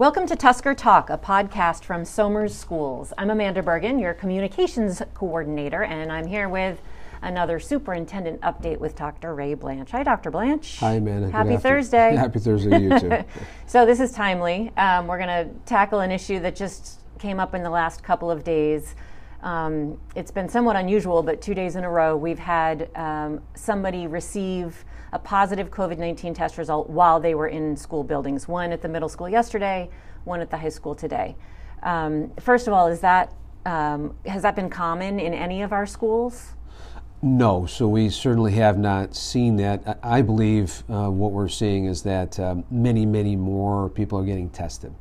Welcome to Tusker Talk, a podcast from Somers Schools. I'm Amanda Bergen, your communications coordinator, and I'm here with another superintendent update with Dr. Ray Blanch. Hi, Dr. Blanch. Hi, Amanda. Happy Thursday. Happy Thursday to you too. so this is timely. Um, we're going to tackle an issue that just came up in the last couple of days. Um, it's been somewhat unusual, but two days in a row, we've had um, somebody receive a positive COVID 19 test result while they were in school buildings. One at the middle school yesterday, one at the high school today. Um, first of all, is that um, has that been common in any of our schools? No, so we certainly have not seen that. I believe uh, what we're seeing is that um, many, many more people are getting tested.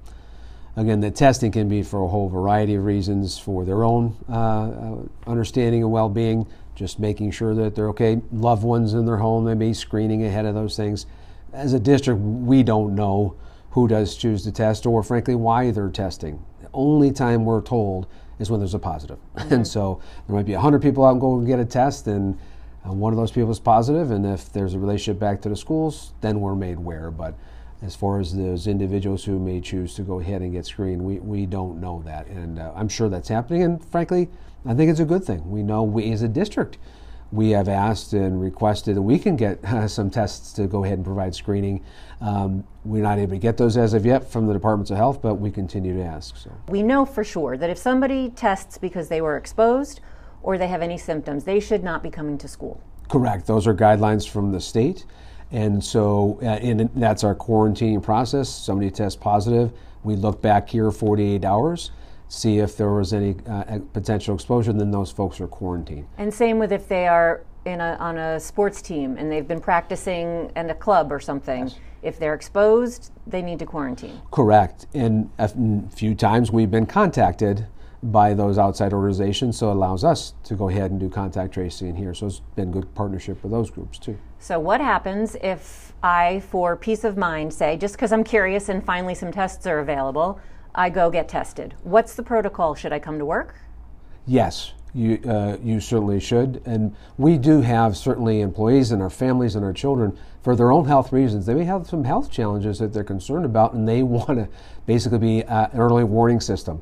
Again, the testing can be for a whole variety of reasons for their own uh, uh understanding and well being, just making sure that they're okay. Loved ones in their home, they may be screening ahead of those things. As a district, we don't know who does choose to test or, frankly, why they're testing. The only time we're told is when there's a positive. Mm-hmm. And so there might be 100 people out and go and get a test, and uh, one of those people is positive, and if there's a relationship back to the schools, then we're made aware. But as far as those individuals who may choose to go ahead and get screened, we, we don't know that. And uh, I'm sure that's happening. And frankly, I think it's a good thing. We know we as a district, we have asked and requested that we can get uh, some tests to go ahead and provide screening. Um, we're not able to get those as of yet from the departments of health, but we continue to ask. So we know for sure that if somebody tests because they were exposed or they have any symptoms, they should not be coming to school. Correct. Those are guidelines from the state, and so uh, and that's our quarantining process. Somebody tests positive, we look back here 48 hours see if there was any uh, potential exposure, then those folks are quarantined. And same with if they are in a, on a sports team and they've been practicing in a club or something. Yes. If they're exposed, they need to quarantine. Correct. And a few times we've been contacted by those outside organizations, so it allows us to go ahead and do contact tracing here. So it's been good partnership with those groups too. So what happens if I, for peace of mind, say just because I'm curious and finally some tests are available, I go get tested. What's the protocol? Should I come to work? Yes, you, uh, you certainly should. And we do have certainly employees and our families and our children for their own health reasons. They may have some health challenges that they're concerned about and they want to basically be uh, an early warning system.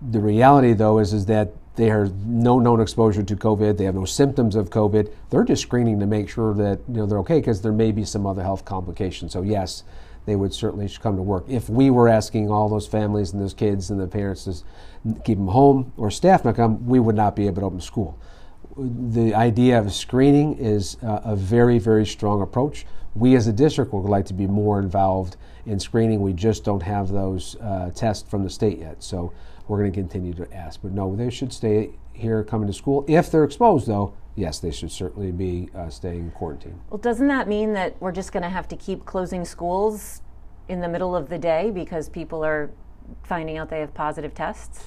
The reality, though, is, is that they have no known exposure to COVID. They have no symptoms of COVID. They're just screening to make sure that you know they're okay because there may be some other health complications. So yes, they would certainly come to work. If we were asking all those families and those kids and the parents to keep them home or staff not come, we would not be able to open school. The idea of screening is a very, very strong approach. We as a district would like to be more involved in screening. We just don't have those uh, tests from the state yet. So we're going to continue to ask. But no, they should stay here coming to school. If they're exposed, though, yes, they should certainly be uh, staying quarantined. Well, doesn't that mean that we're just going to have to keep closing schools in the middle of the day because people are finding out they have positive tests?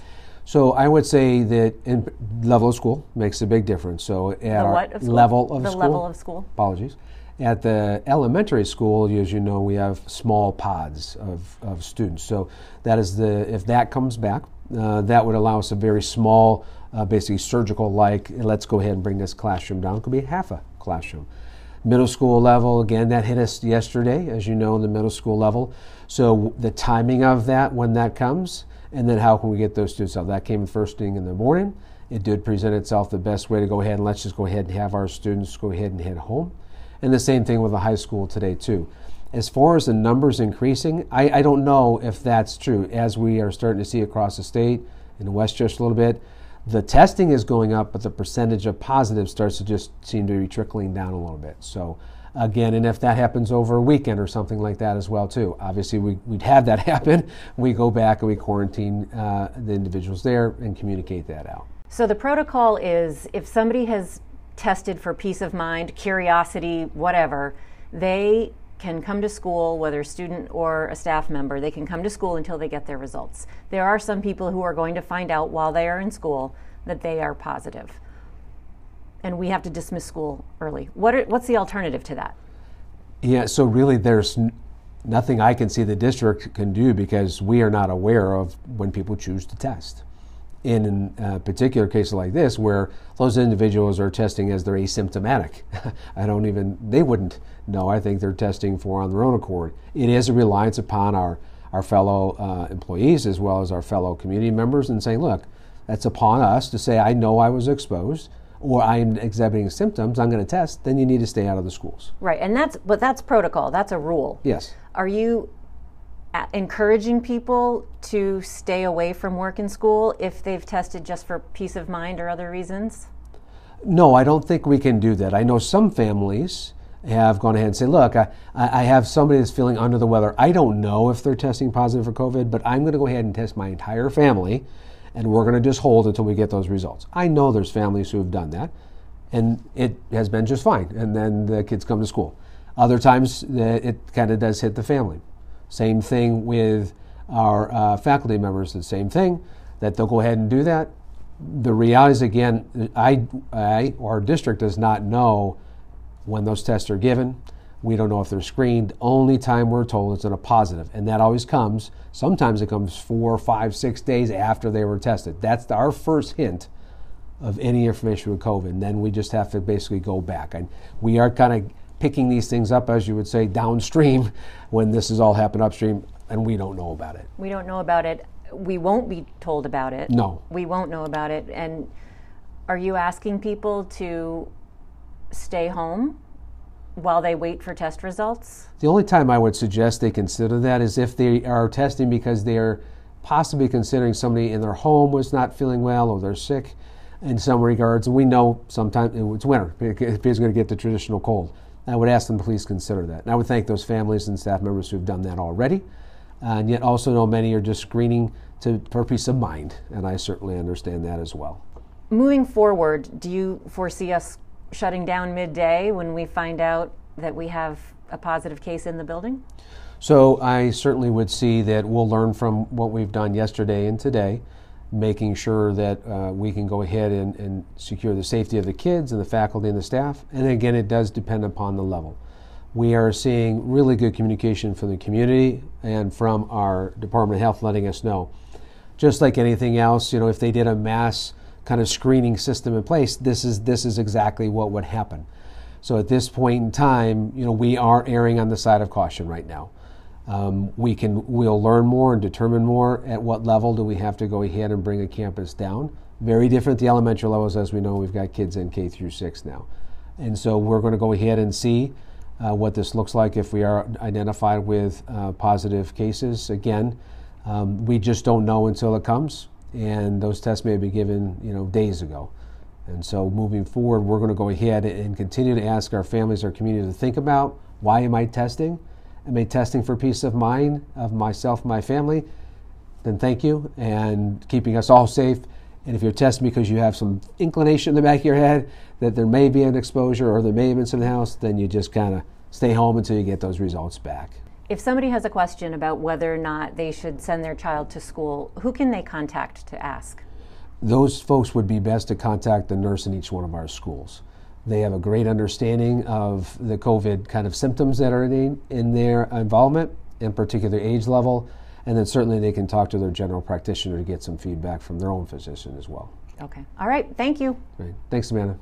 So I would say that in level of school makes a big difference. So at the what of level of the school, level of school. Apologies. At the elementary school, as you know, we have small pods of, of students. So that is the if that comes back, uh, that would allow us a very small, uh, basically surgical like. Let's go ahead and bring this classroom down. It could be half a classroom. Middle school level, again, that hit us yesterday, as you know, in the middle school level. So the timing of that, when that comes, and then how can we get those students out? That came first thing in the morning. It did present itself the best way to go ahead and let's just go ahead and have our students go ahead and head home. And the same thing with the high school today, too. As far as the numbers increasing, I, I don't know if that's true. As we are starting to see across the state, in Westchester a little bit, the testing is going up, but the percentage of positives starts to just seem to be trickling down a little bit. So again, and if that happens over a weekend or something like that as well too, obviously we, would have that happen. We go back and we quarantine uh, the individuals there and communicate that out. So the protocol is if somebody has tested for peace of mind, curiosity, whatever, they can come to school, whether a student or a staff member, they can come to school until they get their results. There are some people who are going to find out while they are in school that they are positive. And we have to dismiss school early. What are, what's the alternative to that? Yeah, so really there's n- nothing I can see the district can do because we are not aware of when people choose to test in a particular case like this where those individuals are testing as they're asymptomatic. I don't even, they wouldn't know. I think they're testing for on their own accord. It is a reliance upon our, our fellow uh, employees as well as our fellow community members and saying, look, that's upon us to say, I know I was exposed or I'm exhibiting symptoms, I'm going to test, then you need to stay out of the schools. Right, and that's but that's protocol. That's a rule. Yes. Are you uh, encouraging people to stay away from work and school if they've tested just for peace of mind or other reasons? No, I don't think we can do that. I know some families have gone ahead and say, look, I, I have somebody that's feeling under the weather. I don't know if they're testing positive for COVID, but I'm going to go ahead and test my entire family, and we're going to just hold until we get those results. I know there's families who have done that, and it has been just fine, and then the kids come to school. Other times, it kind of does hit the family. Same thing with our uh, faculty members, the same thing, that they'll go ahead and do that. The reality is, again, I, I our district does not know when those tests are given. We don't know if they're screened. Only time we're told is in a positive, and that always comes. Sometimes it comes four, five, six days after they were tested. That's the, our first hint of any information with COVID. And then we just have to basically go back. And we are kind of picking these things up, as you would say, downstream when this has all happened upstream, and we don't know about it. We don't know about it. We won't be told about it. No. We won't know about it. And are you asking people to stay home while they wait for test results? The only time I would suggest they consider that is if they are testing because they're possibly considering somebody in their home was not feeling well or they're sick in some regards. And we know sometimes it's winter, it's going to get the traditional cold. I would ask them to please consider that. And I would thank those families and staff members who have done that already. and yet also know many are just screening to, for peace of mind. And I certainly understand that as well. Moving forward, do you foresee us shutting down midday when we find out that we have a positive case in the building? So I certainly would see that we'll learn from what we've done yesterday and today, making sure that uh, we can go ahead and, and, secure the safety of the kids and the faculty and the staff. And again, it does depend upon the level. We are seeing really good communication from the community and from our Department of Health letting us know. Just like anything else, you know, if they did a mass kind of screening system in place, this is this is exactly what would happen. So at this point in time, you know, we are erring on the side of caution right now. Um, we can we'll learn more and determine more at what level do we have to go ahead and bring a campus down. Very different the elementary levels, as we know. We've got kids in K through six now, and so we're going to go ahead and see uh, what this looks like if we are identified with uh, positive cases. Again, um, we just don't know until it comes, and those tests may have been given, you know, days ago. And so moving forward, we're going to go ahead and continue to ask our families, our community to think about why am I testing? Am I testing for peace of mind of myself, my family? Then thank you and keeping us all safe. And if you're testing because you have some inclination in the back of your head that there may be an exposure or there may have been some in the house, then you just kind of stay home until you get those results back. If somebody has a question about whether or not they should send their child to school, who can they contact to ask? Those folks would be best to contact the nurse in each one of our schools. They have a great understanding of the COVID kind of symptoms that are in, in their involvement, in particular age level, and then certainly they can talk to their general practitioner to get some feedback from their own physician as well. Okay. All right. Thank you. Great. Thanks, Amanda.